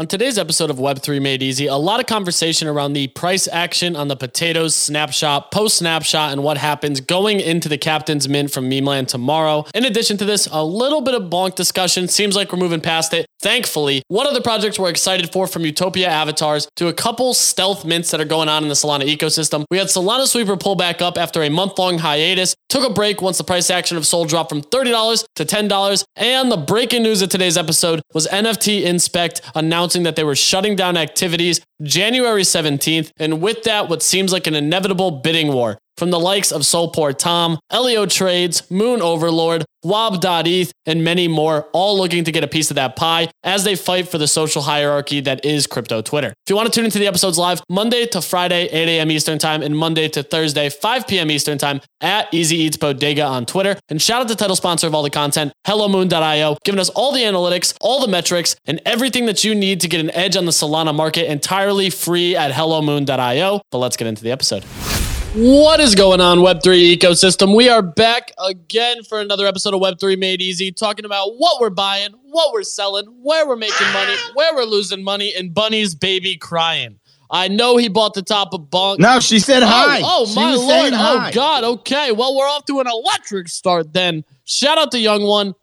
On today's episode of Web3 Made Easy, a lot of conversation around the price action on the Potatoz snapshot, post snapshot, and what happens going into the Captainz mint from Memeland tomorrow. In addition to this, a little bit of bonk discussion. Seems like we're moving past it. Thankfully, one of the projects we're excited for from Utopia Avatars to a couple stealth mints that are going on in the Solana ecosystem. We had Solana Sweeper pull back up after a month long hiatus, took a break once the price action of Sol dropped from $30 to $10. And the breaking news of today's episode was NFT Inspect announcing announcing that they were shutting down activities January 17th, and with that, what seems like an inevitable bidding war from the likes of Soulport Tom, Elio Trades, Moon Overlord, Wob.eth, and many more, all looking to get a piece of that pie as they fight for the social hierarchy that is crypto Twitter. If you want to tune into the episodes live, Monday to Friday, 8 a.m. Eastern Time, and Monday to Thursday, 5 p.m. Eastern Time at Easy Eats Bodega on Twitter. And shout out to title sponsor of all the content, HelloMoon.io, giving us all the analytics, all the metrics, and everything that you need to get an edge on the Solana market entirely free at HelloMoon.io. But let's get into the episode. What is going on, Web3 ecosystem? We are back again for another episode of Web3 Made Easy, talking about what we're buying, what we're selling, where we're making money, where we're losing money, and Bunny's baby crying. I know he bought the top of bonk. No, she said oh, hi. Oh, oh my lord. Oh. God. Okay. Well, we're off to an electric start then. Shout out to young one.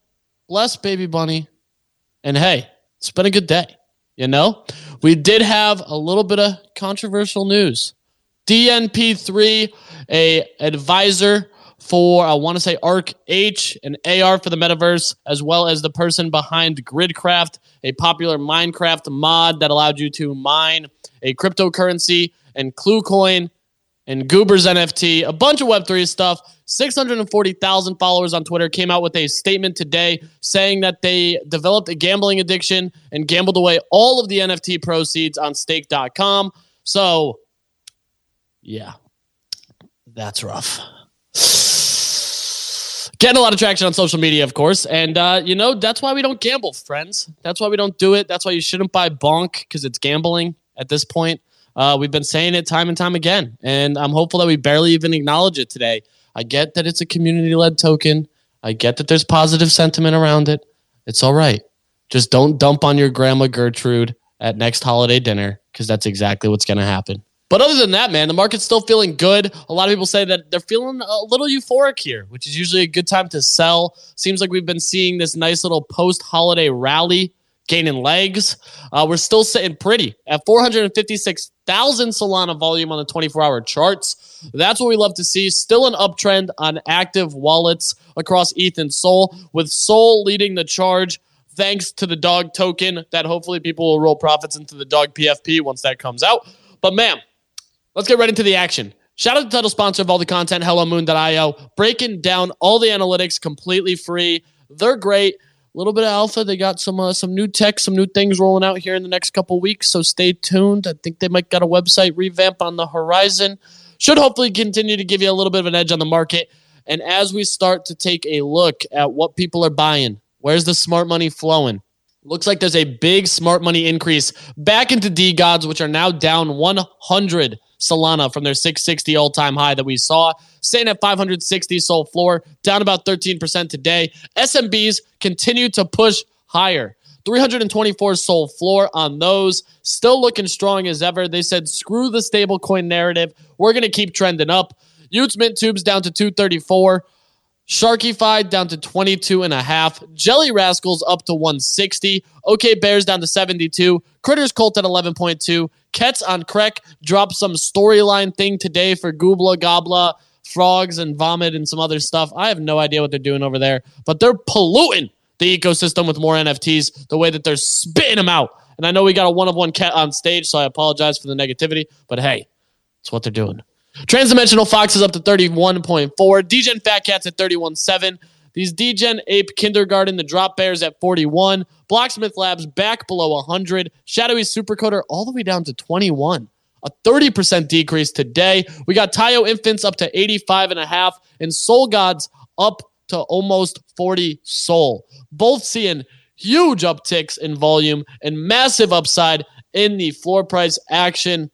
Bless baby bunny. And hey, it's been a good day. You know, we did have a little bit of controversial news. DNP3, a advisor for I want to say Arc H and AR for the metaverse, as well as the person behind Gridcraft, a popular Minecraft mod that allowed you to mine a cryptocurrency and ClueCoin and Goober's NFT, a bunch of Web3 stuff. 640,000 followers on Twitter came out with a statement today saying that they developed a gambling addiction and gambled away all of the NFT proceeds on stake.com. So, yeah, that's rough. Getting a lot of traction on social media, of course. And, uh, you know, that's why we don't gamble, friends. That's why we don't do it. That's why you shouldn't buy bonk because it's gambling at this point. Uh, we've been saying it time and time again. And I'm hopeful that we barely even acknowledge it today. I get that it's a community led token. I get that there's positive sentiment around it. It's all right. Just don't dump on your grandma Gertrude at next holiday dinner because that's exactly what's going to happen. But other than that, man, the market's still feeling good. A lot of people say that they're feeling a little euphoric here, which is usually a good time to sell. Seems like we've been seeing this nice little post holiday rally gaining legs. Uh, we're still sitting pretty at 456,000 Solana volume on the 24 hour charts. That's what we love to see. Still an uptrend on active wallets across ETH and Sol, with Sol leading the charge thanks to the dog token that hopefully people will roll profits into the dog PFP once that comes out. But man, let's get right into the action. Shout out to the title sponsor of all the content, HelloMoon.io, breaking down all the analytics completely free. They're great. A little bit of alpha. They got some uh, some new tech, some new things rolling out here in the next couple weeks. So stay tuned. I think they might got a website revamp on the horizon. Should hopefully continue to give you a little bit of an edge on the market. And as we start to take a look at what people are buying, where's the smart money flowing? Looks like there's a big smart money increase back into DeGods, which are now down 100 Solana from their 660 all time high that we saw, staying at 560 Sol floor, down about 13% today. SMBs continue to push higher. 324 Sol floor on those, still looking strong as ever. They said, screw the stablecoin narrative. We're going to keep trending up. Utes Mint Tubes down to 234. Sharkified down to 22 and a half. Jelly Rascals up to 160. OK Bears down to 72. Critters Cult at 11.2. Cets on Creck dropped some storyline thing today for Goobla Gobla, frogs and vomit and some other stuff. I have no idea what they're doing over there, but they're polluting the ecosystem with more NFTs the way that they're spitting them out. And I know we got a one of one cat on stage, so I apologize for the negativity, but hey, it's what they're doing. Transdimensional Fox is up to 31.4. Degen Fat Cats at 31.7. These Degen Ape Kindergarten, the Drop Bears at 41. Blocksmith Labs back below 100. Shadowy Supercoder all the way down to 21. A 30% decrease today. We got Taiyo Infants up to 85 and a half and Soul Gods up to almost 40 Sol. Both seeing huge upticks in volume and massive upside in the floor price action.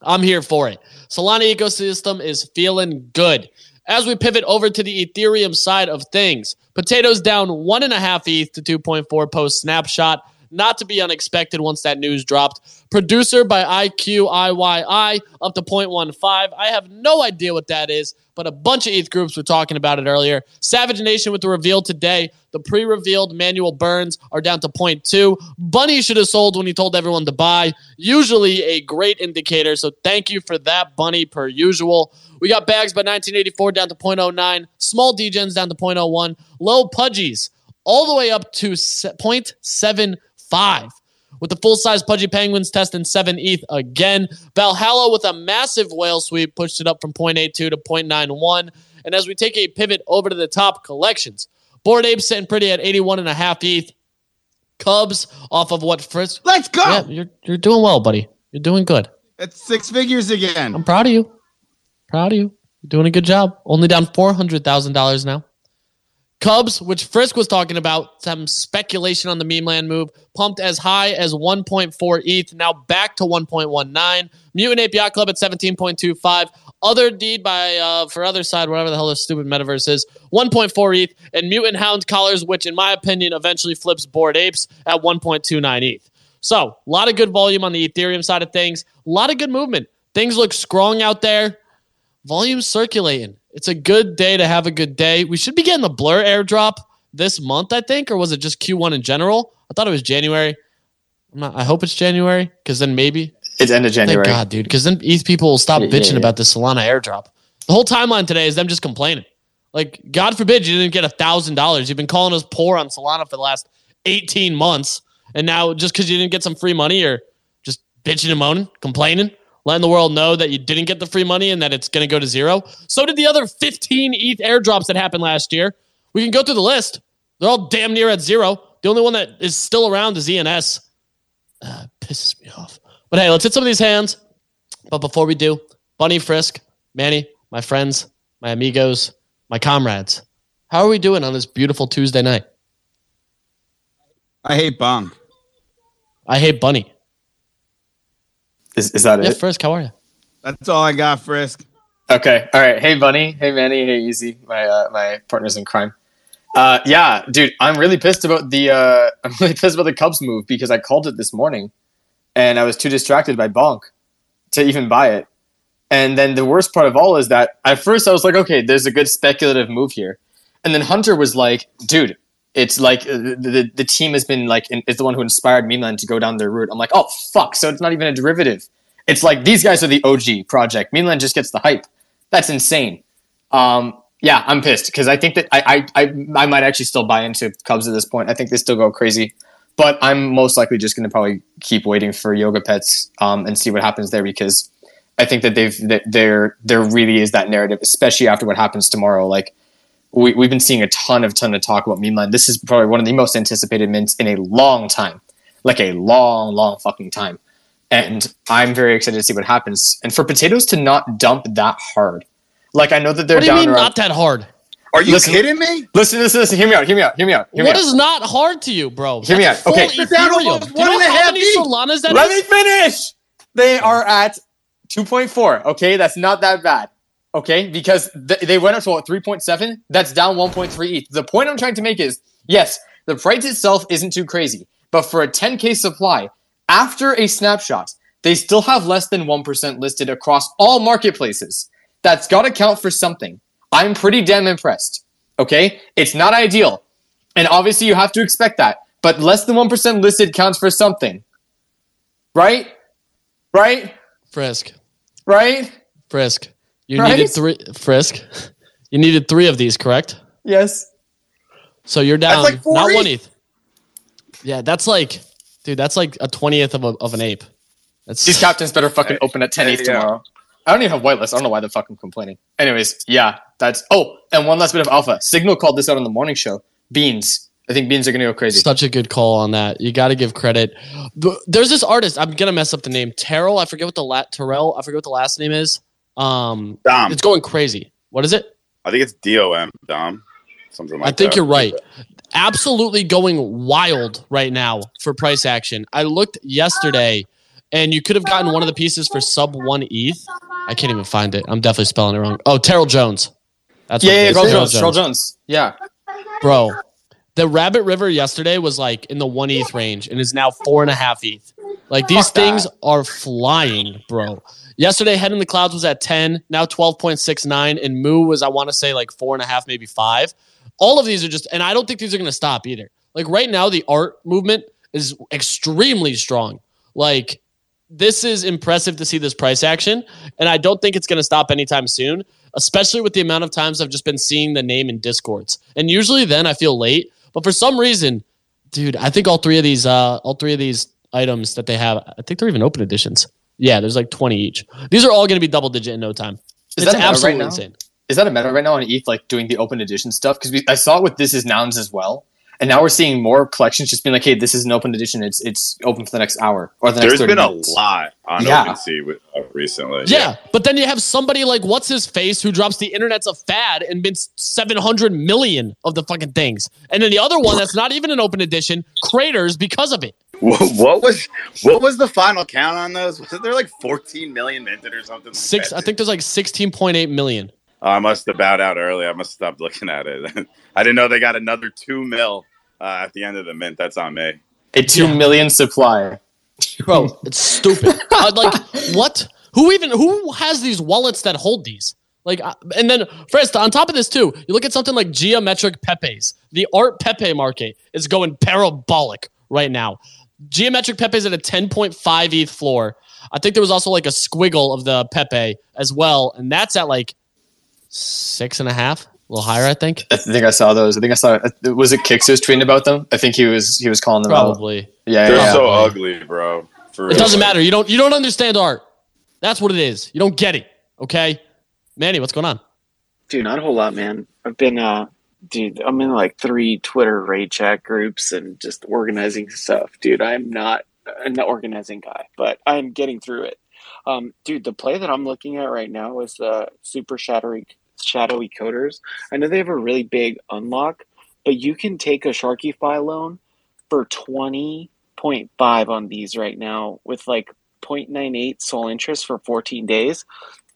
I'm here for it. Solana ecosystem is feeling good. As we pivot over to the Ethereum side of things, Potatoz down one and a half ETH to 2.4 post snapshot. not to be unexpected once that news dropped. Producer by IQIYI up to 0.15. I have no idea what that is, but a bunch of ETH groups were talking about it earlier. Savage Nation with the reveal today. The pre revealed manual burns are down to 0.2. Bunny should have sold when he told everyone to buy. Usually a great indicator. So thank you for that, Bunny, per usual. We got bags by 1984 down to 0.09. Small degens down to 0.01. Low pudgies all the way up to 0.75 with the full size Pudgy Penguins testing 7 ETH again. Valhalla with a massive whale sweep pushed it up from 0.82 to 0.91. And as we take a pivot over to the top collections, Bored Ape sitting pretty at 81.5 ETH. Cubs off of what Frisk. Let's go. Yeah, you're, you're doing well, buddy. You're doing good. It's six figures again. I'm proud of you. Proud of you. You're doing a good job. Only down $400,000 now. Cubs, which Frisk was talking about, some speculation on the Memeland move, pumped as high as 1.4 ETH, now back to 1.19. Mutant Ape Yacht Club at 17.25. Otherdeed by uh, for other side, whatever the hell this stupid metaverse is, 1.4 ETH, and Mutant Hound Collars, which in my opinion eventually flips Bored Apes at 1.29 ETH. So a lot of good volume on the Ethereum side of things, a lot of good movement. Things look strong out there. Volume circulating. It's a good day to have a good day. We should be getting the Blur airdrop this month, I think, or was it just Q1 in general? I thought it was January. Not, i hope it's January because then maybe it's end of January. Thank God, dude, because then ETH people will stop yeah, bitching yeah, yeah. about the Solana airdrop. The whole timeline today is them just complaining. Like, God forbid you didn't get a thousand dollars. You've been calling us poor on Solana for the last 18 months. And now just because you didn't get some free money, you're just bitching and moaning, complaining letting the world know that you didn't get the free money and that it's going to go to zero. So did the other 15 ETH airdrops that happened last year. We can go through the list. They're all damn near at zero. The only one that is still around is ENS. Uh, pisses me off. But hey, let's hit some of these hands. But before we do, Bunny Frisk, Manny, my friends, my amigos, my comrades, how are we doing on this beautiful Tuesday night? I hate Bonk. I hate Bunny. Is, is that yeah, it? Frisk, how are you? That's all I got, Frisk. Okay. All right. Hey, Bunny. Hey, Manny. Hey, Easy. My uh, my partners in crime. Uh, yeah, dude. I'm really pissed about the. Uh, I'm really pissed about the Cubs move because I called it this morning, and I was too distracted by Bonk to even buy it. And then the worst part of all is that at first I was like, okay, there's a good speculative move here, and then Hunter was like, dude, it's like uh, the, the team has been like is the one who inspired Memeland to go down their route. I'm like, oh fuck! So it's not even a derivative. It's like these guys are the OG project. Memeland just gets the hype. That's insane. Um, yeah, I'm pissed because I think that I, I, I I might actually still buy into Cubs at this point. I think they still go crazy, but I'm most likely just going to probably keep waiting for Yoga Pets um, and see what happens there because I think that they've that there there really is that narrative, especially after what happens tomorrow. Like we, we've been seeing a ton of ton of talk about Memeland. This is probably one of the most anticipated mints in a long time, like a long, long fucking time. And I'm very excited to see what happens. And for Potatoz to not dump that hard, like I know that they're what do you down mean around, not that hard? Are you listen, kidding me? Listen, listen, listen. Hear me out. Hear me out. Hear me out. Hear what me is not hard to you, bro? Hear That's me out. Okay, Ethereum. Down almost one and a half Solanas that Let is? me finish. They are at 2.4. Okay, that's not that bad. Okay, because th- they went up to what 3.7. That's down 1.3 ETH. The point I'm trying to make is yes, the price itself isn't too crazy, but for a 10k supply, after a snapshot, they still have less than 1% listed across all marketplaces. That's got to count for something. I'm pretty damn impressed. Okay, it's not ideal, and obviously you have to expect that, but less than 1% listed counts for something. Right? Right? Frisk. Right? Frisk. You right? needed three frisk. You needed three of these, correct? Yes. So you're down like not one ETH. Yeah, that's like, dude, that's like a twentieth of, a, of an ape. That's these Captainz better fucking open at ten ETH tomorrow. I don't even have whitelist. I don't know why they're fucking complaining. Anyways, yeah, that's. Oh, and one last bit of alpha. Signal called this out on the morning show. Beans. I think beans are gonna go crazy. Such a good call on that. You got to give credit. There's this artist. I'm gonna mess up the name. Terrell. I forget what the la- Terrell. I forget what the last name is. Um, Dom. It's going crazy. What is it? I think it's DOM, Dom. Something like I think that. you're right. Absolutely going wild right now for price action. I looked yesterday and you could have gotten one of the pieces for sub one ETH. I can't even find it. I'm definitely spelling it wrong. Oh, Terrell Jones. That's yeah, yeah, Terrell Jones. Jones. Terrell Jones. Yeah, bro. The Rabbit River yesterday was like in the one ETH range and is now four and a half ETH. Like these Fuck that. things are flying, bro. Yesterday, Head in the Clouds was at 10, now 12.69, and Moo was, I want to say, like four and a half, maybe five. All of these are just, and I don't think these are going to stop either. Like right now, the art movement is extremely strong. Like this is impressive to see this price action, and I don't think it's going to stop anytime soon, especially with the amount of times I've just been seeing the name in discords. And usually then I feel late, but for some reason, dude, I think all three of these, uh, all three of these items that they have, I think they're even open editions. Yeah, there's like 20 each. These are all going to be double digit in no time. Is it's that a meta right absolutely now? insane. Is that a meta right now on ETH, like doing the open edition stuff? Because I saw it with This Is Nouns as well, and now we're seeing more collections just being like, "Hey, this is an open edition. It's it's open for the next hour or the next." There's 30 been a lot on Yeah. OpenSea with, uh, recently. Yeah, but then you have somebody like what's his face who drops the internet's a fad and mints 700 million of the fucking things. And then the other one that's not even an open edition craters because of it. What, what was what was the final count on those? Was there like 14 million minted or something? like Six that? I think there's like 16.8 million. Oh, I must have bowed out early. I must have stopped looking at it. I didn't know they got another two mil uh, at the end of the mint. That's on me. a two Yeah. million supply. Bro, it's stupid. Uh, like what? Who even who has these wallets that hold these? Like, uh, and then first on top of this too, you look at something like geometric Pepe's. The art Pepe market is going parabolic right now. Geometric Pepe's at a 10.5 ETH floor. I think there was also like a squiggle of the Pepe as well, and that's at like six and a half, a little higher, I think. I think I saw those. I think I saw. Was it Kixer's tweeting about them? I think he was he was calling them out. Probably. Yeah, They're yeah. yeah. so Probably. ugly, bro. For It real. doesn't matter. You don't you don't understand art. That's what it is. You don't get it. Okay, Manny, what's going on? Dude, not a whole lot, man. I've been, uh, dude, I'm in like three Twitter raid chat groups and just organizing stuff. Dude, I'm not an organizing guy, but I'm getting through it. Um, dude, the play that I'm looking at right now is the super shadowy, shadowy coders. I know they have a really big unlock, but you can take a Sharkify loan for 20.5 on these right now with like 0.98 Sol interest for 14 days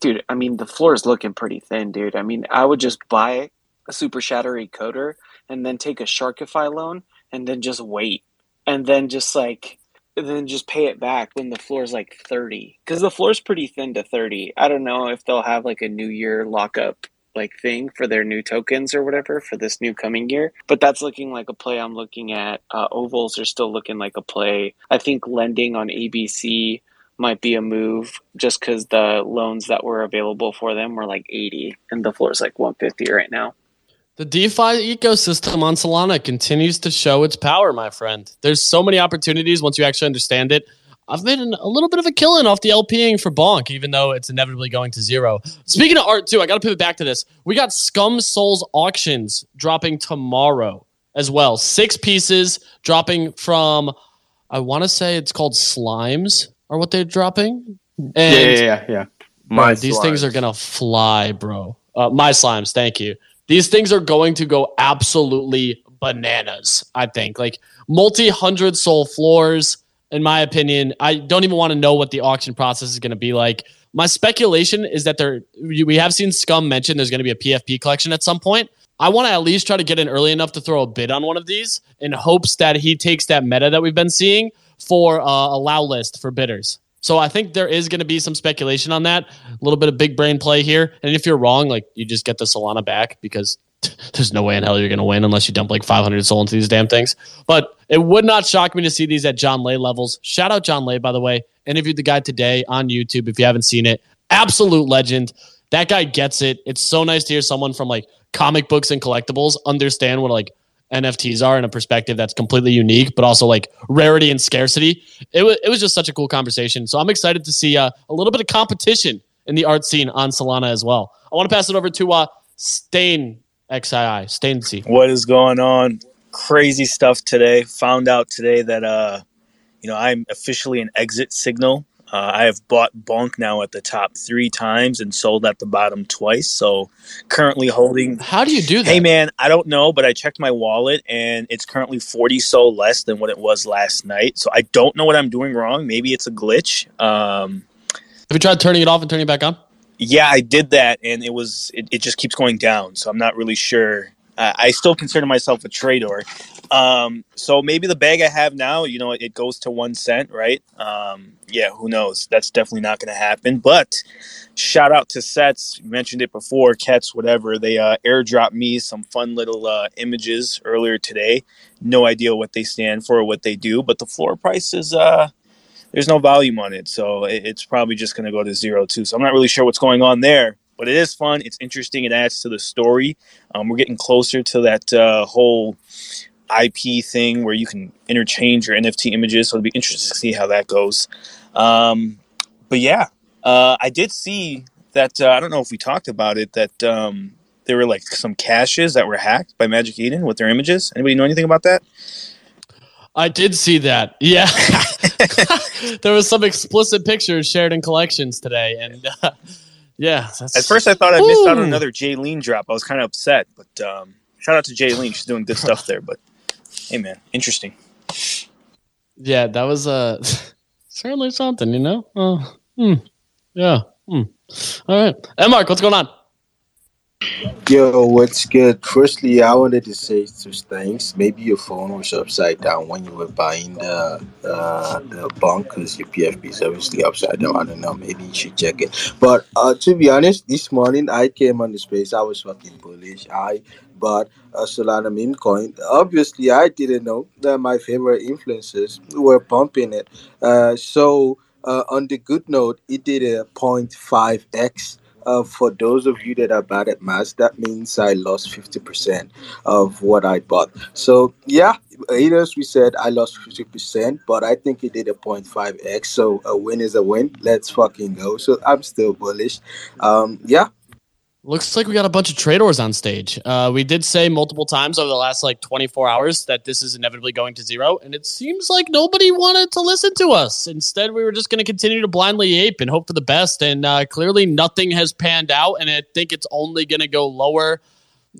dude i mean the floor is looking pretty thin dude i mean i would just buy a super shattery coder and then take a sharkify loan and then just wait. And then just like then just pay it back when the floor is like 30 because the floor is pretty thin to 30 i don't know if they'll have like a new year lockup like thing for their new tokens or whatever for this new coming year. But that's looking like a play i'm looking at. Uh, ovals are still looking like a play. I think lending on abc might be a move just because the loans that were available for them were like 80 and the floor is like 150 right now. The DeFi ecosystem on Solana continues to show its power, my friend. There's so many opportunities once you actually understand it. I've made an, a little bit of a killing off the LPing for Bonk, even though it's inevitably going to zero. Speaking of art, too, I got to pivot back to this. We got Scum Souls auctions dropping tomorrow as well. Six pieces dropping from, I want to say it's called Slimes, are what they're dropping. And yeah, yeah, yeah, yeah. Bro, these things are gonna fly, bro. Uh, my slimes, thank you. These things are going to go absolutely bananas. I think like multi hundred Sol floors. In my opinion, I don't even want to know what the auction process is going to be like. My speculation is that there we have seen Scum mention there's going to be a PFP collection at some point. I want to at least try to get in early enough to throw a bid on one of these in hopes that he takes that meta that we've been seeing for uh, allow list for bidders. So I think there is going to be some speculation on that. A little bit of big brain play here. And if you're wrong, like you just get the Solana back because there's no way in hell you're going to win unless you dump like 500 Sol into these damn things. But it would not shock me to see these at John Lay levels. Shout out John Lay, by the way. Interviewed the guy today on YouTube. If you haven't seen it, absolute legend. That guy gets it. It's so nice to hear someone from like comic books and collectibles understand what like NFTs are in a perspective that's completely unique, but also like rarity and scarcity. It was it was just such a cool conversation. So I'm excited to see uh, a little bit of competition in the art scene on Solana as well. I want to pass it over to uh, Stain XII Stain C. what is going on crazy stuff today found out today that uh you know i'm officially an exit signal uh, i have bought bonk now at the top three times and sold at the bottom twice so currently holding How do you do that? hey man i don't know but i checked my wallet and it's currently 40 so less than what it was last night so i don't know what i'm doing wrong maybe it's a glitch um Have you tried turning it off and turning it back on? yeah i did that and it was it, it just keeps going down so i'm not really sure I, I still consider myself a trader. Um, so maybe the bag I have now, you know, it goes to one cent, right? Um, yeah, who knows? That's definitely not going to happen. But shout out to Sets. You mentioned it before, Kets, whatever. They uh, airdropped me some fun little uh, images earlier today. No idea what they stand for or what they do, but the floor price is uh, there's no volume on it, so it, it's probably just going to go to zero too. So I'm not really sure what's going on there, but it is fun. It's interesting. It adds to the story. Um, we're getting closer to that uh, whole IP thing where you can interchange your NFT images. So it'll be interesting to see how that goes. Um, but yeah, uh, I did see that. Uh, I don't know if we talked about it. That um, there were like some caches that were hacked by Magic Eden with their images. Anybody know anything about that? I did see that. Yeah. there was some explicit pictures shared in collections today. And uh, yeah. At first, I thought I missed out on another Jaylene drop. I was kind of upset. But um, shout out to Jaylene. She's doing good stuff there. But hey, man, interesting. Yeah, that was uh, certainly something, you know? Uh, hmm. Yeah. Hmm. All right. And Mark, what's going on? Yo, what's good? Firstly, I wanted to say two things. Maybe your phone was upside down when you were buying the uh, the bonk because your PFP is obviously upside down. I don't know. Maybe you should check it. But uh, to be honest, this morning I came on the space. I was fucking bullish. I bought a Solana meme coin. Obviously, I didn't know that my favorite influencers were pumping it. Uh, so uh, on the good note, it did a 0.5x uh, for those of you that are bad at math, that means I lost 50% of what I bought. So, yeah, haters, we said I lost 50%, but I think it did a 0.5x. So, a win is a win. Let's fucking go. So, I'm still bullish. Um, yeah, Looks like we got a bunch of traders on stage. Uh, we did say multiple times over the last like 24 hours that this is inevitably going to zero, and it seems like nobody wanted to listen to us. Instead, we were just going to continue to blindly ape and hope for the best. And uh, clearly, nothing has panned out, and I think it's only going to go lower.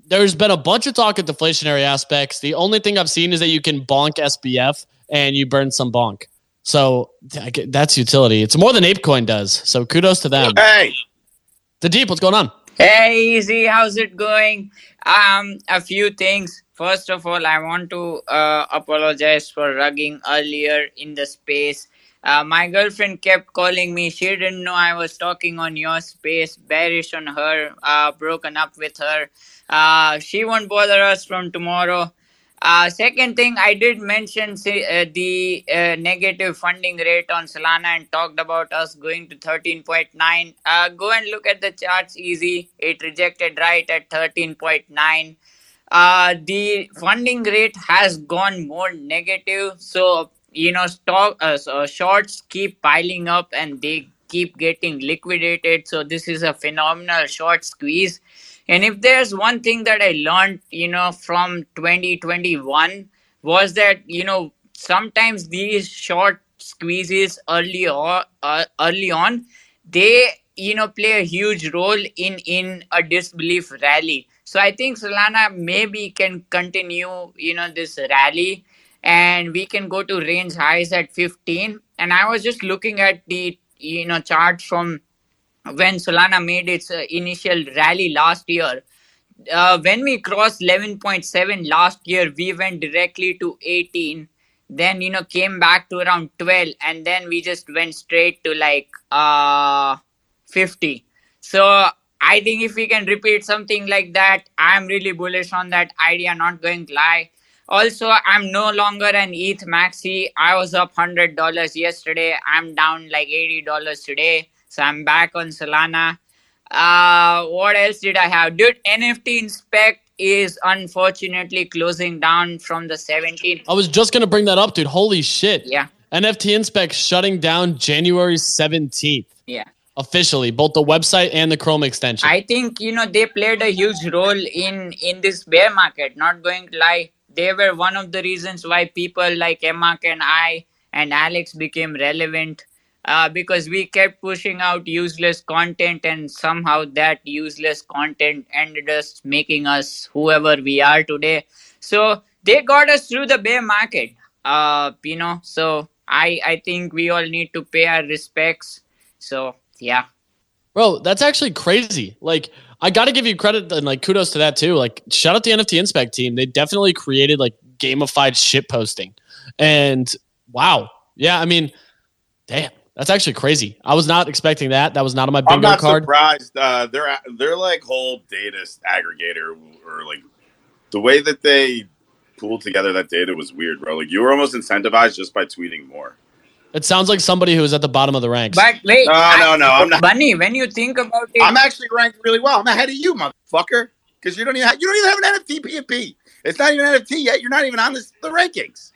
There's been a bunch of talk of deflationary aspects. The only thing I've seen is that you can bonk SBF and you burn some bonk. So that's utility. It's more than ApeCoin does. So kudos to them. Hey, the deep. What's going on? Hey, Easy, how's it going? Um, a few things. First of all, I want to uh, apologize for rugging earlier in the space. Uh, my girlfriend kept calling me. She didn't know I was talking on your space, bearish on her, uh, broken up with her. Uh, she won't bother us from tomorrow. Uh, second thing, I did mention uh, the uh, negative funding rate on Solana and talked about us going to 13.9. Uh, go and look at the charts easy. It rejected right at 13.9. Uh, the funding rate has gone more negative. So, you know, stock uh, so shorts keep piling up and they keep getting liquidated. So, this is a phenomenal short squeeze and if there's one thing that I learned, you know, from 2021 was that, you know, sometimes these short squeezes early on, uh, early on, they, you know, play a huge role in in a disbelief rally. So I think Solana maybe can continue, you know, this rally and we can go to range highs at 15. And I was just looking at the, you know, chart from when Solana made its uh, initial rally last year. Uh, when we crossed 11.7 last year, we went directly to 18. Then you know came back to around 12, and then we just went straight to like uh 50. So I think if we can repeat something like that, I'm really bullish on that idea. Not going to lie. Also, I'm no longer an ETH maxi. I was up hundred dollars yesterday. I'm down like eighty dollars today. So I'm back on Solana. Uh, what else did I have? Dude, NFT Inspect is unfortunately closing down from the 17th. I was just gonna bring that up, dude. Holy shit. Yeah. NFT Inspect shutting down January 17th. Yeah. Officially, both the website and the Chrome extension. I think you know they played a huge role in in this bear market. Not going to lie, they were one of the reasons why people like Emak and I and Alex became relevant uh, because we kept pushing out useless content and somehow that useless content ended us making us whoever we are today so they got us through the bear market uh, you know so i i think we all need to pay our respects so yeah Bro, that's actually crazy. Like, I got to give you credit and like kudos to that too. Like, shout out the NFT Inspect team. They definitely created like gamified shit posting. And wow. Yeah, I mean, damn. That's actually crazy. I was not expecting that. That was not on my bingo I'm bingo not card. surprised. Uh, they're they're like whole data aggregator or like the way that they pulled together that data was weird, bro. Like you were almost incentivized just by tweeting more. It sounds like somebody who is at the bottom of the ranks. But wait, No, I- no, no. I'm not. Bunny, when you think about it, I'm actually ranked really well. I'm ahead of you, motherfucker. Because you don't even have, you don't even have an NFT PFP. It's not even an NFT yet. You're not even on this, the rankings.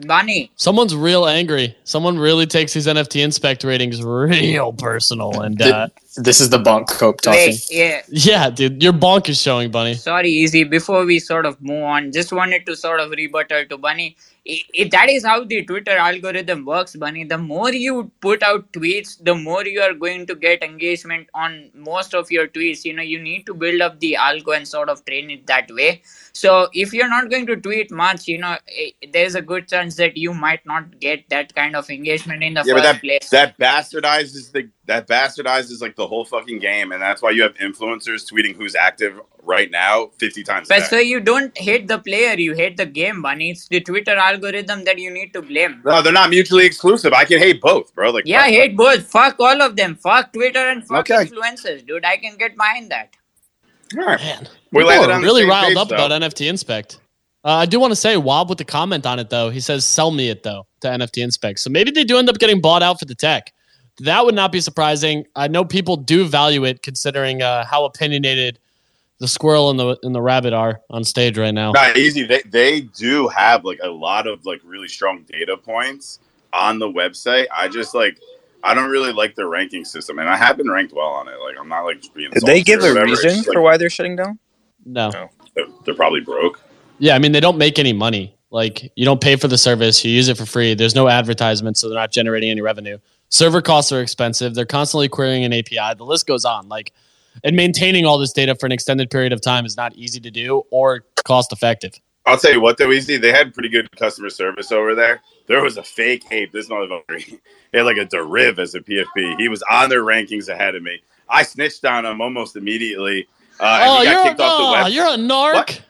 Bunny, Someone's real angry. Someone really takes these NFT inspect ratings real personal. And uh, This is the bonk cope talking. wait, yeah. yeah, dude, your bonk is showing, Bunny. Sorry, Easy. Before we sort of move on, just wanted to sort of rebuttal to Bunny. I I- that is how the Twitter algorithm works, Bunny. The more you put out tweets, the more you are going to get engagement on most of your tweets. You know, you need to build up the algo and sort of train it that way. So if you're not going to tweet much, you know, there's a good chance that you might not get that kind of engagement in the Yeah, first that place. that bastardizes the that bastardizes like the whole fucking game, and that's why you have influencers tweeting who's active right now fifty times. A But day. so you don't hate the player, you hate the game, Bunny. It's the Twitter algorithm that you need to blame. No, they're not mutually exclusive. I can hate both, bro. Like Yeah, I hate both. Fuck all of them. Fuck Twitter and fuck Okay. influencers, dude. I can get behind that. All right. Man, we are on really riled page, up though. about NFT Inspect. Uh, I do want to say Wob with the comment on it though. He says sell me it though to NFT Inspect. So maybe they do end up getting bought out for the tech. That would not be surprising. I know people do value it considering uh, how opinionated the squirrel and the and the rabbit are on stage right now. Not easy. They they do have like a lot of like really strong data points on the website. I just like I don't really like their ranking system, and I have been ranked well on it. Like I'm not like just being. Did they give a whatever. reason It's, for like, why they're shutting down? No. Oh. they're, they're probably broke. Yeah, I mean they don't make any money. Like you don't pay for the service, you use it for free. There's no advertisement, so they're not generating any revenue. Server costs are expensive. They're constantly querying an API. The list goes on. Like and maintaining all this data for an extended period of time is not easy to do or cost effective. I'll tell you what, though, easy. They had pretty good customer service over there. There was a fake ape. This motherfucker, he had like a deriv as a PFP. He was on their rankings ahead of me. I snitched on him almost immediately. Uh, and oh, he you're, kicked off the oh, web. you're a narc. What?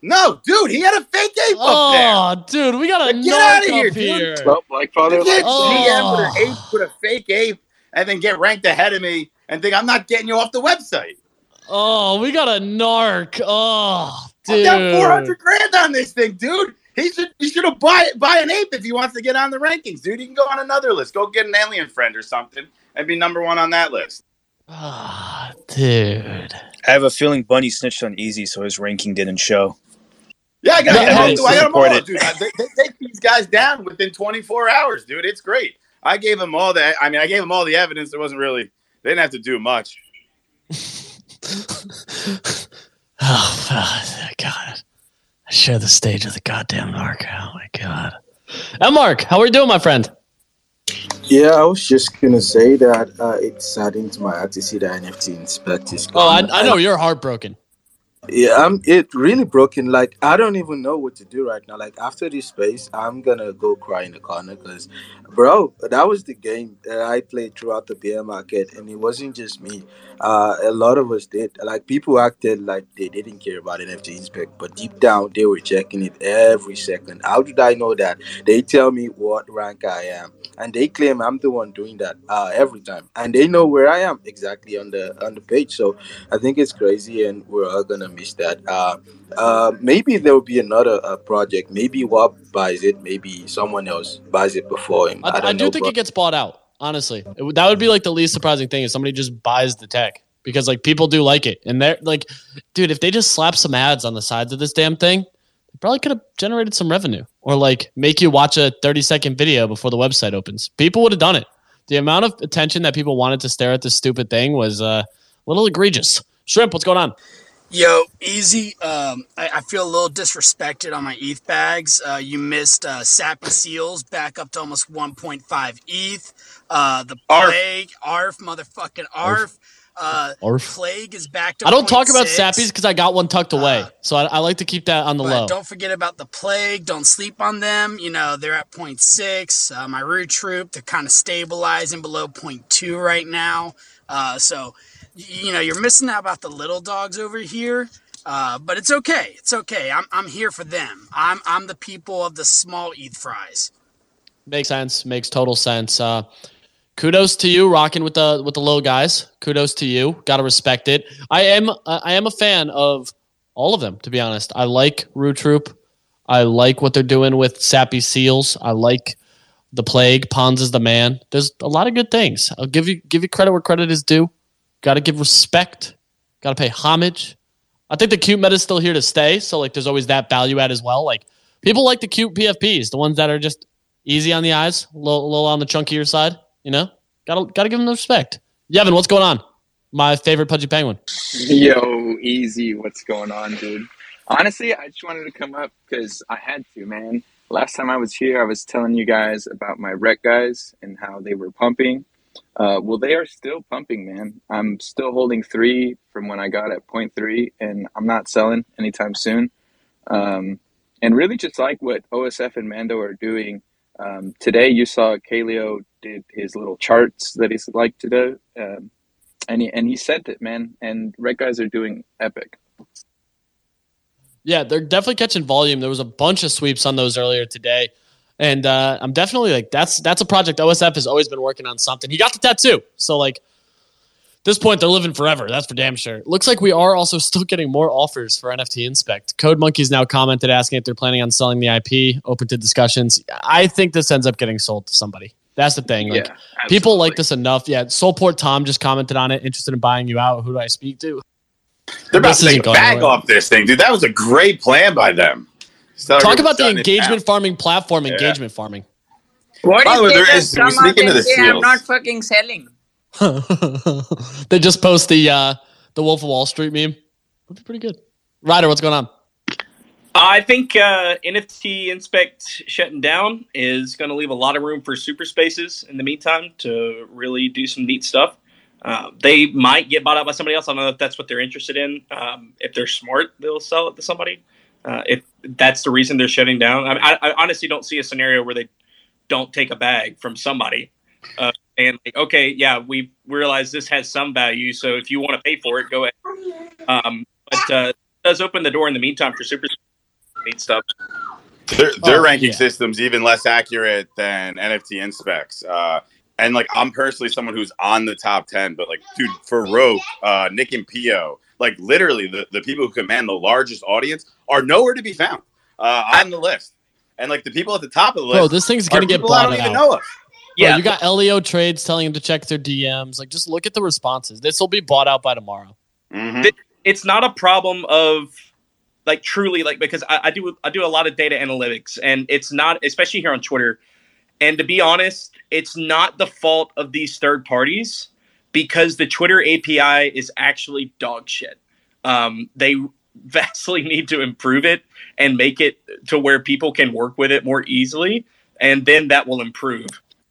No, dude, he had a fake ape up there. Oh, dude, we got a Get narc outta here, up dude. here. Well, like father, You can't Oh. GM with an ape with a fake ape and then get ranked ahead of me and think I'm not getting you off the website. Oh, we got a narc. Oh, dude. I dude. got 400 grand on this thing, dude. He should he should have buy buy an ape if he wants to get on the rankings, dude. He can go on another list. Go get an alien friend or something and be number one on that list. Ah, dude. I have a feeling Bunny snitched on Easy, so his ranking didn't show. Yeah, I got, No, I got, all, I got them all, support it. dude. They, they take these guys down within 24 hours, dude. It's great. I gave him all that. I mean, I gave him all the evidence. There wasn't really, they didn't have to do much. oh, God. I share the stage with the goddamn Mark. Oh, my God. And Mark, how are you doing, my friend? Yeah, I was just gonna say that uh, it saddens my heart to see the NFT inspect is Oh, I. I know you're heartbroken. Yeah, I'm it really broken. Like I don't even know what to do right now. Like after this space, I'm gonna go cry in the corner because, bro, that was the game that I played throughout the bear market, and it wasn't just me. Uh, a lot of us did. Like people acted like they didn't care about NFT inspect, but deep down they were checking it every second. How did I know that? They tell me what rank I am, and they claim I'm the one doing that uh, every time, and they know where I am exactly on the on the page. So I think it's crazy, and we're all gonna miss that. Uh, uh, maybe there will be another uh, project. Maybe Wob buys it. Maybe someone else buys it before him. I, I, I do know, think but- it gets bought out. Honestly, It that would be like the least surprising thing if somebody just buys the tech because like people do like it, and they're like, dude, if they just slap some ads on the sides of this damn thing, they probably could have generated some revenue or like make you watch a thirty second video before the website opens. People would have done it. The amount of attention that people wanted to stare at this stupid thing was uh, a little egregious. Shrimp, what's going on? Yo, easy. Um, I, I feel a little disrespected on my ETH bags. Uh, you missed uh, Sappy Seals back up to almost 1.5 ETH. Uh, the plague, ARF, motherfucking ARF. Uh, Arf. Plague is back to. I don't talk about 0.6. sappies because I got one tucked away, Uh, so I, I like to keep that on the low. don't forget about the plague. Don't sleep on them. You know, they're at 0.6. Uh, my root troop, they're kind of stabilizing below 0.2 right now. Uh, so, you know, you're missing out about the little dogs over here. Uh, but it's okay. It's okay. I'm, I'm here for them. I'm, I'm the people of the small ETH fries. Makes sense. Makes total sense. Uh, kudos to you, rocking with the with the low guys. Kudos to you. Got to respect it. I am I am a fan of all of them. To be honest, I like Root Troop. I like what they're doing with Sappy Seals. I like the Plague. Pons is the man. There's a lot of good things. I'll give you give you credit where credit is due. Got to give respect. Got to pay homage. I think the cute meta is still here to stay. So like, there's always that value add as well. Like people like the cute PFPs, the ones that are just easy on the eyes, a little, little on the chunkier side. You know, gotta gotta give them the respect. Yevon, what's going on? My favorite pudgy penguin. Yo, easy. What's going on, dude? Honestly, I just wanted to come up because I had to, man. Last time I was here, I was telling you guys about my rec guys and how they were pumping. Uh, well, they are still pumping, man. I'm still holding three from when I got at point three, and I'm not selling anytime soon. Um, and really, just like what OSF and Mando are doing. Um, today, you saw Kaleo did his little charts that he's like to do. Um, and he and he sent it, man. And red guys are doing epic. Yeah, they're definitely catching volume. There was a bunch of sweeps on those earlier today. And uh, I'm definitely like that's that's a project OSF has always been working on something. He got the tattoo. So like this point they're living forever. That's for damn sure. Looks like we are also still getting more offers for NFT Inspect. Code Monkeys now commented asking if they're planning on selling the IP, open to discussions. I think this ends up getting sold to somebody. That's the thing. Like yeah, people like this enough. Yeah, Soulport Tom just commented on it, interested in buying you out. Who do I speak to? They're about This to take a bag anywhere. off this thing, dude. That was a great plan by them. Start Talk about the shutting it down. engagement farming platform, Yeah. engagement farming. What By the way, if they just come speaking out of and the say I'm not fucking selling? they just post the uh the Wolf of Wall Street meme. That'd be pretty good. Ryder, what's going on? I think uh, NFT Inspect shutting down is going to leave a lot of room for super spaces in the meantime to really do some neat stuff. Uh, they might get bought out by somebody else. I don't know if that's what they're interested in. Um, if they're smart, they'll sell it to somebody. Uh, if that's the reason they're shutting down, I, I, I honestly don't see a scenario where they don't take a bag from somebody uh, and like, okay, yeah, we realize this has some value, so if you want to pay for it, go ahead. Um, but uh, it does open the door in the meantime for super neat stuff. Their, their Oh, ranking yeah. system's even less accurate than NFT Inspects. Uh, and like I'm personally someone who's on the top ten, but like dude, for Rogue, uh, Nick and Pio, like literally the, the people who command the largest audience are nowhere to be found uh, on the list. And like the people at the top of the list, Bro, this thing's gonna get people I don't even out. know of. Yeah, Yeah. you got Leo trades telling him to check their DMs. Like, just look at the responses. This will be bought out by tomorrow. Mhm. It's not a problem of like truly like because I, I do I do a lot of data analytics and it's not especially here on Twitter. And to be honest, it's not the fault of these third parties because the Twitter API is actually dog shit. Um, they vastly need to improve it and make it to where people can work with it more easily, and then that will improve.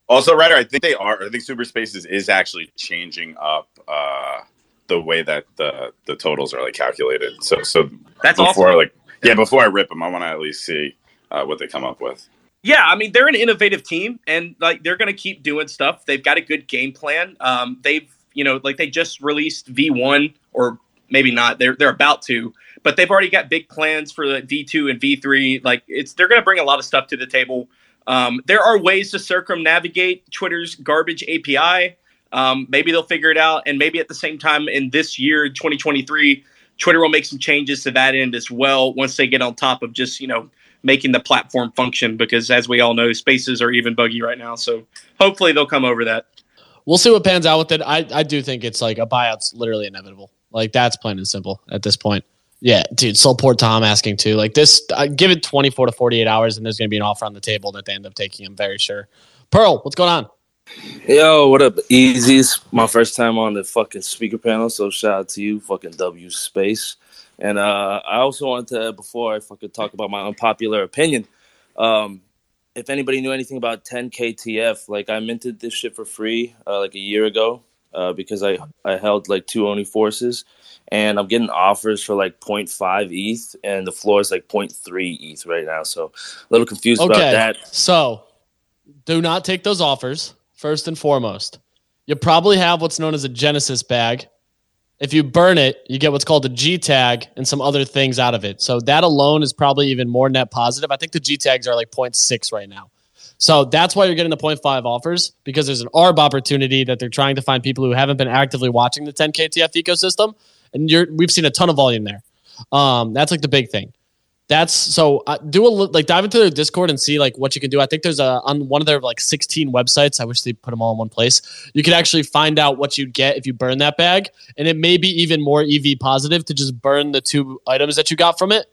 Also, Ryder, I think they are. I think Super Spaces is actually changing up uh, the way that the the totals are like calculated. So, so That's before awesome. like yeah, before I rip them, I want to at least see uh, what they come up with. Yeah, I mean they're an innovative team, and like they're going to keep doing stuff. They've got a good game plan. Um, they've you know like they just released V one or maybe not. They're they're about to, but they've already got big plans for the V two and V three. Like it's they're going to bring a lot of stuff to the table. Um, there are ways to circumnavigate Twitter's garbage API. Um, maybe they'll figure it out, and maybe at the same time in this year, 2023, Twitter will make some changes to that end as well once they get on top of just you know making the platform function because as we all know spaces are even buggy right now so hopefully they'll come over that We'll see what pans out with it. I, I do think it's like a buyout's literally inevitable. Like that's plain and simple at this point. Yeah, dude. Soulport Tom asking too. Like this, I give it 24 to 48 hours, and there's going to be an offer on the table that they end up taking. I'm very sure. Pearl, what's going on? Yo, what up, Easies? My first time on the fucking speaker panel, so shout out to you, fucking W Space. And uh, I also wanted to, before I fucking talk about my unpopular opinion, um, if anybody knew anything about 10KTF, like I minted this shit for free uh, like a year ago. uh, because I I held like two only forces, and I'm getting offers for like 0.5 ETH, and the floor is like 0.3 ETH right now. So a little confused about Okay, that. so do not take those offers first and foremost. You probably have what's known as a Genesis bag. If you burn it, you get what's called a G tag and some other things out of it. So that alone is probably even more net positive. I think the G tags are like 0.6 right now. So that's why you're getting the 0.5 offers because there's an ARB opportunity that they're trying to find people who haven't been actively watching the 10KTF ecosystem. And we've seen a ton of volume there. Um, that's like the big thing. That's so uh, do a like dive into their Discord and see like what you can do. I think there's a on one of their like 16 websites. I wish they put them all in one place. You could actually find out what you'd get if you burn that bag, and it may be even more EV positive to just burn the two items that you got from it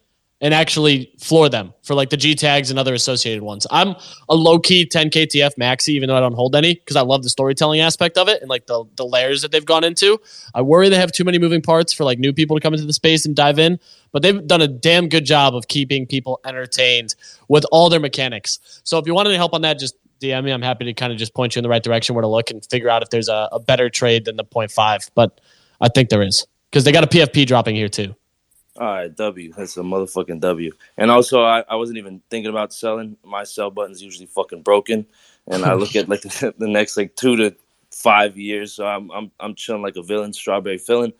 and actually floor them for like the G tags and other associated ones. I'm a low key 10KTF maxi, even though I don't hold any because I love the storytelling aspect of it and like the, the layers that they've gone into. I worry they have too many moving parts for like new people to come into the space and dive in, but they've done a damn good job of keeping people entertained with all their mechanics. So if you want any help on that, just DM me. I'm happy to kind of just point you in the right direction where to look and figure out if there's a, a better trade than the 0.5. But I think there is because they got a PFP dropping here too. All right, W. That's a motherfucking W. And also, I, I wasn't even thinking about selling. My sell button's usually fucking broken, and I look at like the, the next like two to five years. So I'm I'm I'm chilling like a villain, strawberry filling.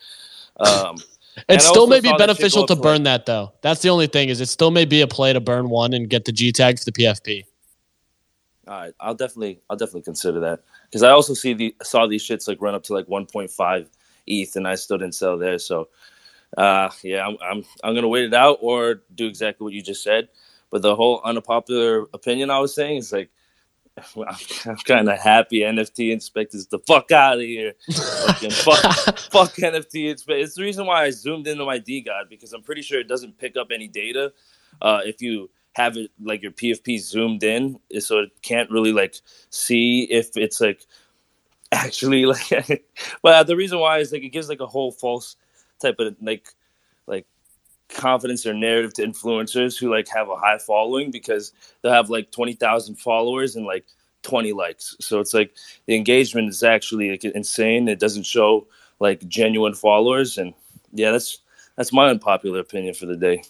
Um, It still may be saw that shit beneficial to burn like- that though. That's the only thing is it still may be a play to burn one and get the G tag for the PFP. All right, I'll definitely I'll definitely consider that because I also see the saw these shits like run up to like 1.5 ETH, and I still didn't sell there. So, uh, yeah, I'm I'm I'm gonna wait it out or do exactly what you just said. But the whole unpopular opinion I was saying is like. I'm, I'm kind of happy NFT inspectors the fuck out of here. Fucking fuck, fuck NFT inspectors. It's the reason why I zoomed into my DeGod because I'm pretty sure it doesn't pick up any data uh, if you have it like your PFP zoomed in, so it can't really like see if it's like actually like. well, the reason why is like it gives like a whole false type of like like confidence or narrative to influencers who like have a high following because they'll have like 20,000 followers and like 20 likes. So it's like the engagement is actually like insane. It doesn't show like genuine followers and yeah, that's that's my unpopular opinion for the day.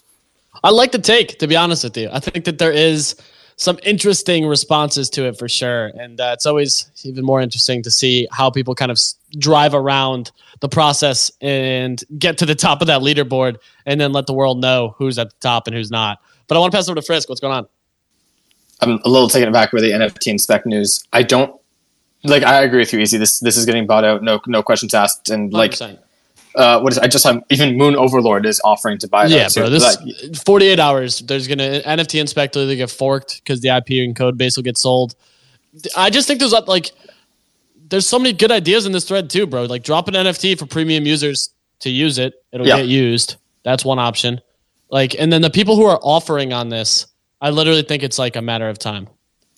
I like the take, to be honest with you. I think that there is some interesting responses to it for sure. And uh, it's always even more interesting to see how people kind of s- drive around the process and get to the top of that leaderboard and then let the world know who's at the top and who's not. But I want to pass over to Frisk. What's going on? I'm a little taken aback with the NFT inspect news. I don't like. I agree with you, Easy. This this is getting bought out. No no questions asked. And like, 100%. Uh, what is? I just saw even Moon Overlord is offering to buy. Yeah, bro. too. This Like, 48 hours. There's gonna NFT inspect will either get forked because the IP and code base will get sold. I just think there's like there's so many good ideas in this thread too, bro. Like drop an NFT for premium users to use it. It'll Yeah. get used. That's one option. Like, and then the people who are offering on this, I literally think it's like a matter of time.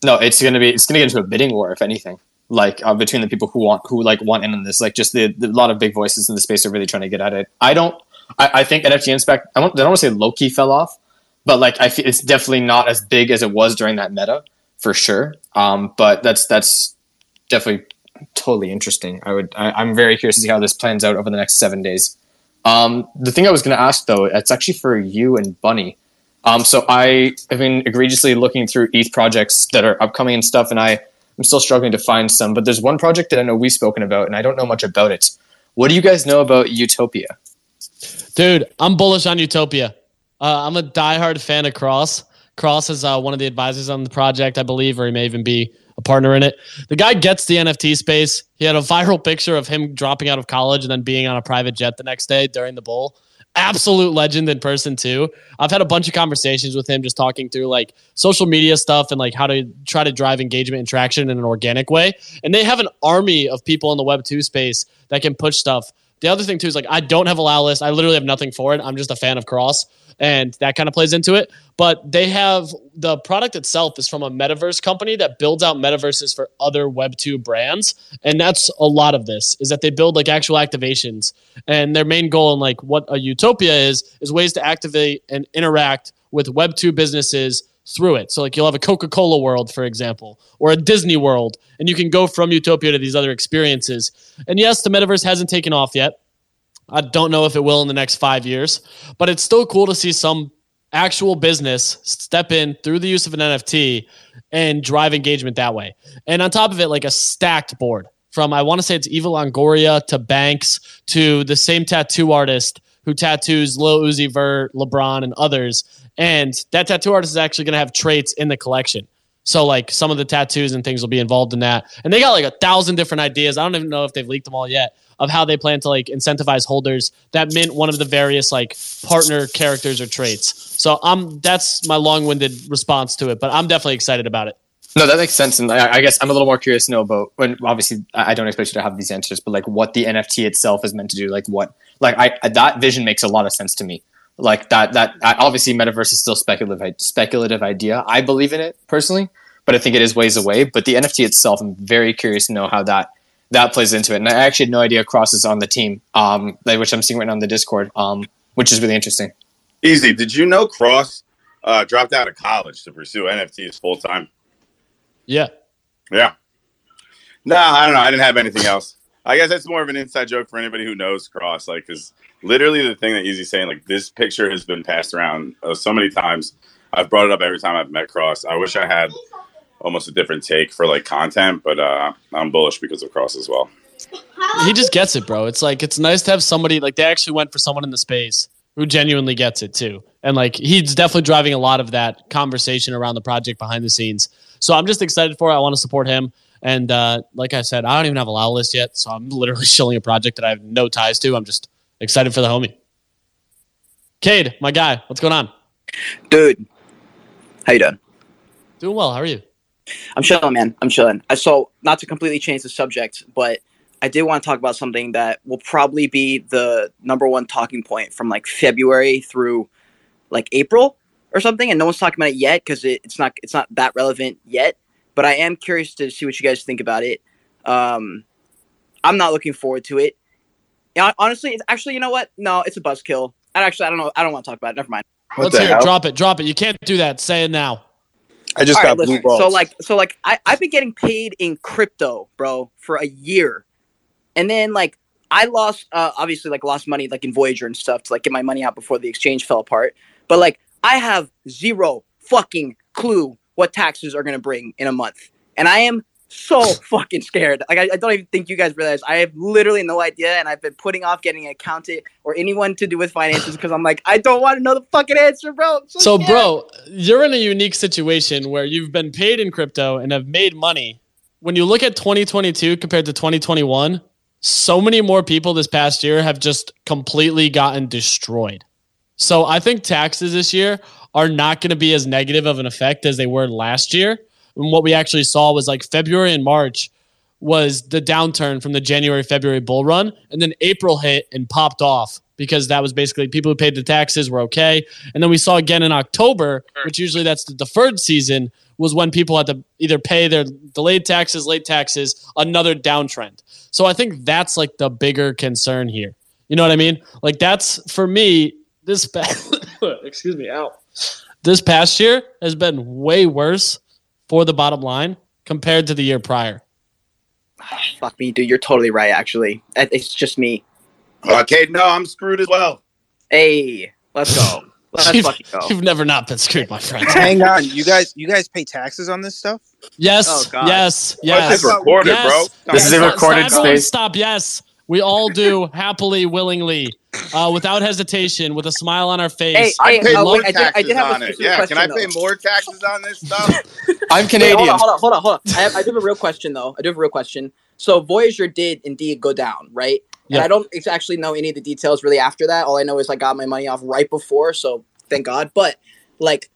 no, it's gonna be. It's gonna get into a bidding war, if anything. Like uh, between the people who want who like want in on this, like just the, the a lot of big voices in the space are really trying to get at it. I don't. I, I think NFT inspect. I, I don't want to say low key fell off, but like I feel it's definitely not as big as it was during that meta for sure. Um, but that's that's definitely totally interesting. I would. I, I'm very curious to see how this plans out over the next seven days. Um, the thing I was going to ask though, it's actually for you and Bunny. Um, so I have been egregiously looking through ETH projects that are upcoming and stuff, and I am still struggling to find some. But there's one project that I know we've spoken about, and I don't know much about it. What do you guys know about Utopia? Dude, I'm bullish on Utopia. Uh, I'm a diehard fan of Cross. Cross is uh, one of the advisors on the project, I believe, or he may even be a partner in it. The guy gets the NFT space. He had a viral picture of him dropping out of college and then being on a private jet the next day during the bowl. Absolute legend in person too. I've had a bunch of conversations with him, just talking through like social media stuff and like how to try to drive engagement and traction in an organic way. And they have an army of people in the Web two space that can push stuff. The other thing too is like I don't have a allow list. I literally have nothing for it. I'm just a fan of Cross, and that kind of plays into it. But they have the product itself is from a metaverse company that builds out metaverses for other Web two brands, and that's a lot of this is that they build like actual activations. And their main goal and like what a utopia is is ways to activate and interact with Web two businesses through it. So like you'll have a Coca-Cola world, for example, or a Disney world, and you can go from Utopia to these other experiences. And yes, the metaverse hasn't taken off yet. I don't know if it will in the next five years, but it's still cool to see some actual business step in through the use of an NFT and drive engagement that way. And on top of it, like a stacked board from I want to say it's Eva Longoria to Banks to the same tattoo artist who tattoos Lil Uzi Vert, LeBron, and others. And that tattoo artist is actually going to have traits in the collection. So like some of the tattoos and things will be involved in that. And they got like a thousand different ideas. I don't even know if they've leaked them all yet of how they plan to like incentivize holders that mint one of the various like partner characters or traits. So I'm that's my long-winded response to it, but I'm definitely excited about it. No, that makes sense, and I, I guess I'm a little more curious to know about when. Obviously, I don't expect you to have these answers, but like what the NFT itself is meant to do, like what, like I that vision makes a lot of sense to me. Like that, that obviously metaverse is still speculative, speculative idea. I believe in it personally, but I think it is ways away. But the NFT itself, I'm very curious to know how that that plays into it. And I actually had no idea Cross is on the team, um, like, which I'm seeing right now on the Discord, um, which is really interesting. Easy. Did you know Cross uh, dropped out of college to pursue NFTs full time? Yeah. Yeah. No, I don't know. I didn't have anything else. I guess that's more of an inside joke for anybody who knows Cross. Like, because literally the thing that Easy's saying, like, this picture has been passed around uh, so many times. I've brought it up every time I've met Cross. I wish I had almost a different take for like content, but uh, I'm bullish because of Cross as well. He just gets it, bro. It's like it's nice to have somebody like they actually went for someone in the space who genuinely gets it too. And like he's definitely driving a lot of that conversation around the project behind the scenes. So I'm just excited for it. I want to support him. And uh, like I said, I don't even have a allow list yet. So I'm literally shilling a project that I have no ties to. I'm just excited for the homie. Cade, my guy, what's going on? Dude, how you doing? Doing well. How are you? I'm chilling, man. I'm chilling. I so not to completely change the subject, but I did want to talk about something that will probably be the number one talking point from like February through like April or something, and no one's talking about it yet because it, it's not it's not that relevant yet. But I am curious to see what you guys think about it. Um, I'm not looking forward to it. Yeah, honestly, it's actually you know what? No, it's a buzzkill. I actually I don't know. I don't want to talk about it. Never mind. Let's hear it. Drop it. Drop it. You can't do that. Say it now. I just got blue balls. So like, so like, I I've been getting paid in crypto, bro, for a year, and then like I lost, uh, obviously like lost money like in Voyager and stuff to like get my money out before the exchange fell apart. But like, I have zero fucking clue what taxes are gonna bring in a month, and I am so fucking scared. Like, I, I don't even think you guys realize I have literally no idea, and I've been putting off getting an accountant or anyone to do with finances because I'm like, I don't want to know the fucking answer, bro. So So, bro, you're in a unique situation where you've been paid in crypto and have made money. When you look at 2022 compared to 2021, so many more people this past year have just completely gotten destroyed. So, I think taxes this year are not going to be as negative of an effect as they were last year. And what we actually saw was like February and March was the downturn from the January February bull run, and then April hit and popped off because that was basically people who paid the taxes were okay, and then we saw again in October, which usually that's the deferred season, was when people had to either pay their delayed taxes, late taxes, another downtrend. So I think that's like the bigger concern here. You know what I mean? Like that's for me. This past, excuse me, out. This past year has been way worse for the bottom line compared to the year prior. Fuck me, dude. You're totally right. Actually, it's just me. Okay, no, I'm screwed as well. Hey, let's go. Let's You've, fucking go. you've never not been screwed, my friend. Hang on, you guys. You guys pay taxes on this stuff? Yes, Oh, God. yes, yes. this is recorded, yes. bro. This is a recorded stop, space. Stop. Yes, we all do happily, willingly, uh, without hesitation, with a smile on our face. Hey, I pay uh, more wait, I did- I taxes did have on it. Yeah, question, can I though. pay more taxes on this stuff? I'm Canadian. hold on, hold on, hold on, hold on. I have, I do have a real question though. I do have a real question. So Voyager did indeed go down, right? And Yeah. I don't actually know any of the details really after that. All I know is I got my money off right before, so thank God. But like,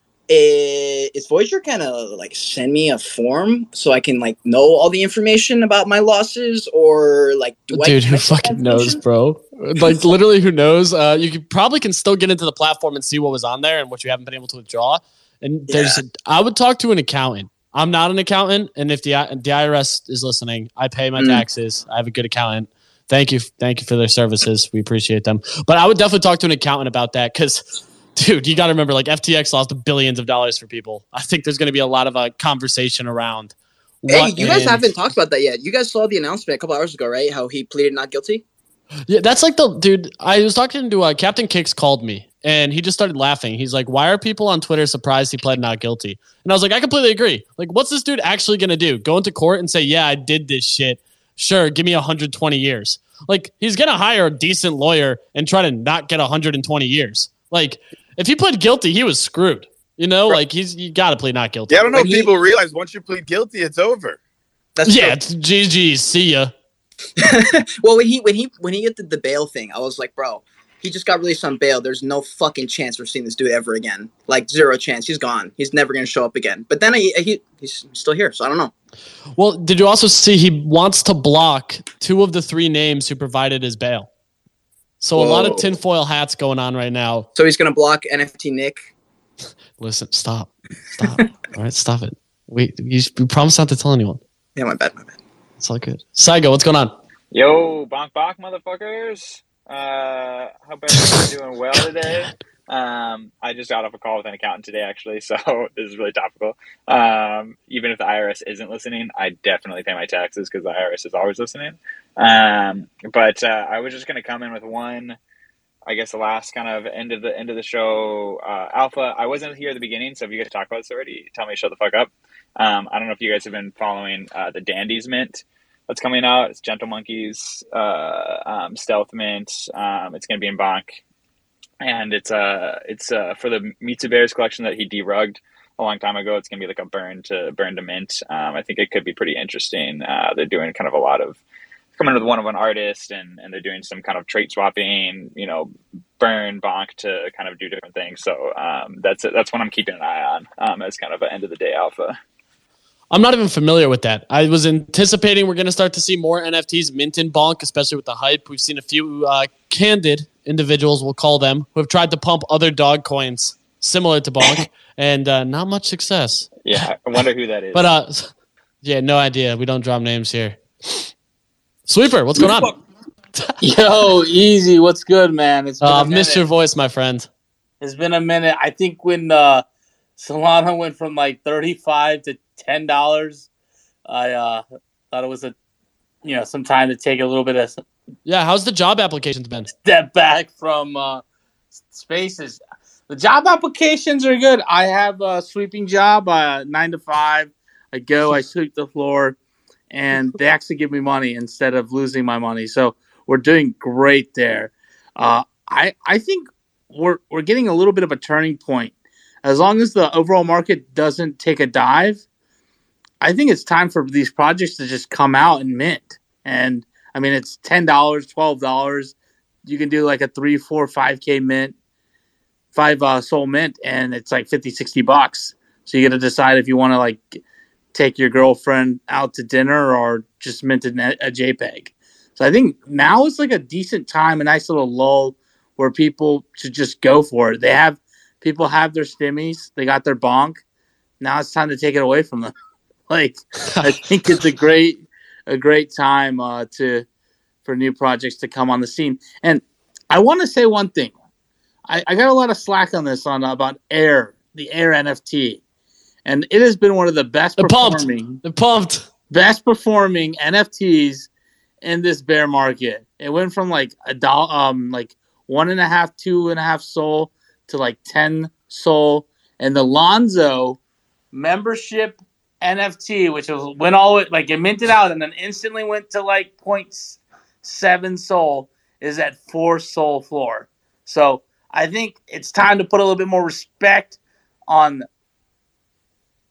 is Voyager kind of like send me a form so I can like know all the information about my losses, or like do I? Dude, who I that fucking knows, bro? Like literally, who knows? Uh, you could, probably can still get into the platform and see what was on there and what you haven't been able to withdraw. And there's, I would talk to an accountant. I'm not an accountant, and if the the IRS is listening, I pay my Mm. taxes. I have a good accountant. Thank you, thank you for their services. We appreciate them. But I would definitely talk to an accountant about that because dude, you got to remember, like FTX lost billions of dollars for people. I think there's going to be a lot of a uh, conversation around. Hey, you guys haven't talked about that yet. You guys saw the announcement a couple hours ago, right? How he pleaded not guilty. Yeah, that's like the dude. I was talking to uh, Captain Kicks called me and he just started laughing. He's like, "Why are people on Twitter surprised he pled not guilty?" And I was like, "I completely agree. Like, what's this dude actually gonna do? Go into court and say, "Yeah, I did this shit. Sure, give me 120 years." Like, he's gonna hire a decent lawyer and try to not get 120 years. Like, if he pled guilty, he was screwed. You know, right. like he's you got to plead not guilty. Yeah, I don't know if people realize once you plead guilty, it's over. That's yeah, true. it's GG. See ya. well, when he when he when he did the bail thing, I was like, bro, he just got released on bail. There's no fucking chance we're seeing this dude ever again. Like zero chance. He's gone. He's never going to show up again. But then he, he he's still here, so I don't know. Well, did you also see he wants to block two of the three names who provided his bail? So Whoa. a lot of tinfoil hats going on right now. So he's going to block NFT Nick. Listen, stop, stop. all right, stop it. Wait, you, you promised not to tell anyone. Yeah, my bad, my bad. It's all good. Saigo, what's going on? Yo, bonk bonk, motherfuckers. Uh, hope everyone's doing well today. Um, I just got off a call with an accountant today, actually, so this is really topical. Um, even if the IRS isn't listening, I definitely pay my taxes because the IRS is always listening. Um, but uh, I was just going to come in with one. I guess the last kind of end of the end of the show, uh, Alpha. I wasn't here at the beginning, so if you guys talk about this already, tell me to shut the fuck up. Um, I don't know if you guys have been following uh, the Dandies Mint that's coming out. It's Gentle Monkeys, uh, um, Stealth Mint. Um, it's going to be in Bonk, and it's uh it's uh for the Mitsu Bears collection that he derugged a long time ago. It's to be like a burn to burn to mint. Um, I think it could be pretty interesting. Uh, they're doing kind of a lot of coming with one of an artist, and and they're doing some kind of trait swapping. You know, burn bonk to kind of do different things. So um, that's that's what I'm keeping an eye on um, as kind of an end of the day alpha. I'm not even familiar with that. I was anticipating we're going to start to see more NFTs mint in bonk, especially with the hype. We've seen a few uh, candid individuals, we'll call them, who have tried to pump other dog coins similar to bonk, and uh, not much success. Yeah, I wonder who that is. but uh, yeah, no idea. We don't drop names here. Sweeper, what's going on? Yo, easy. What's good, man? It's uh, missed your voice, my friend. It's been a minute. I think when uh, Solana went from like 35 to ten dollars. I uh, thought it was a you know some time to take a little bit of yeah. How's the job applications been? Step back from uh, spaces. The job applications are good. I have a sweeping job, uh, nine to five. I go, I sweep the floor, and they actually give me money instead of losing my money. So we're doing great there. Uh, I I think we're we're getting a little bit of a turning point. As long as the overall market doesn't take a dive, I think it's time for these projects to just come out and mint. And I mean, it's ten dollars, twelve dollars. You can do like a three, four, five k mint, five uh, SOL mint, and it's like 50, 60 bucks. So you got to decide if you want to like take your girlfriend out to dinner or just mint a, a JPEG. So I think now is like a decent time, a nice little lull where people should just go for it. They have people have their stimmies, they got their bonk. Now it's time to take it away from them. Like I think it's a great a great time uh, to for new projects to come on the scene. And I want to say one thing. I, I got a lot of slack on this on about Air, the Air NFT, and it has been one of the best the performing, pumped. the pumped, best performing NFTs in this bear market. It went from like a dollar, um, like one and a half, two and a half SOL to like ten SOL, and the Lonzo membership NFT, which was went all like it minted out and then instantly went to like 0.7 SOL is at four SOL floor. So I think it's time to put a little bit more respect on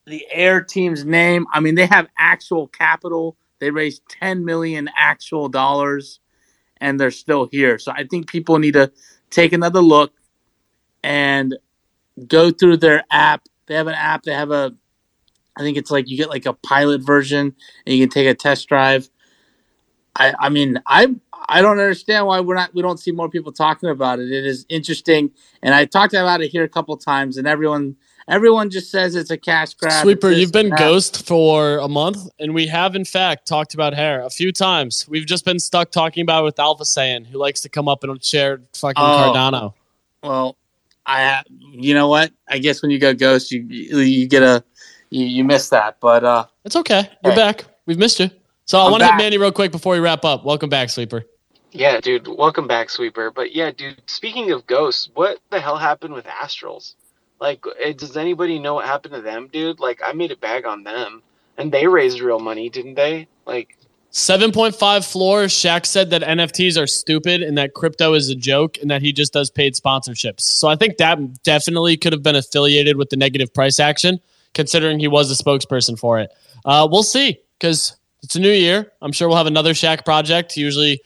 the Air team's name. I mean, they have actual capital. They raised 10 million actual dollars and they're still here. So I think people need to take another look and go through their app. They have an app, they have a I think it's like you get like a pilot version and you can take a test drive. I I mean I I don't understand why we're not we don't see more people talking about it. It is interesting, and I talked about it here a couple times, and everyone everyone just says it's a cash grab. Sweeper, you've been ghost for a month, and we have in fact talked about Air a few times. We've just been stuck talking about it with Alpha Saiyan, who likes to come up and share fucking oh, Cardano. Well, I, you know what? I guess when you go ghost, you you get a you, you miss that. But uh, it's okay. You're hey. back. We've missed you. So I want to hit back. Manny real quick before we wrap up. Welcome back, sleeper. Yeah, dude. Welcome back, Sweeper. But yeah, dude. Speaking of ghosts, what the hell happened with Astrals? Like, eh, does anybody know what happened to them, dude? Like, I made a bag on them, and they raised real money, didn't they? Like, 7.5 floor. Shaq said that NFTs are stupid and that crypto is a joke and that he just does paid sponsorships. So I think that definitely could have been affiliated with the negative price action, considering he was a spokesperson for it. Uh, we'll see because it's a new year. I'm sure we'll have another Shaq project. He usually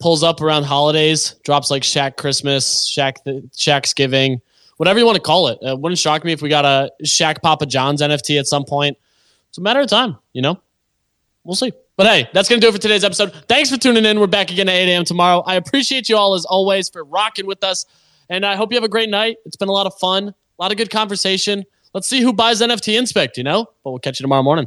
pulls up around holidays, drops like Shaq Christmas, Shaq Shaq's Giving, whatever you want to call it. It wouldn't shock me if we got a Shaq Papa John's NFT at some point. It's a matter of time, you know? We'll see. But hey, that's going to do it for today's episode. Thanks for tuning in. We're back again at 8 a.m. tomorrow. I appreciate you all as always for rocking with us. And I hope you have a great night. It's been a lot of fun, a lot of good conversation. Let's see who buys NFT Inspect, you know? But we'll catch you tomorrow morning.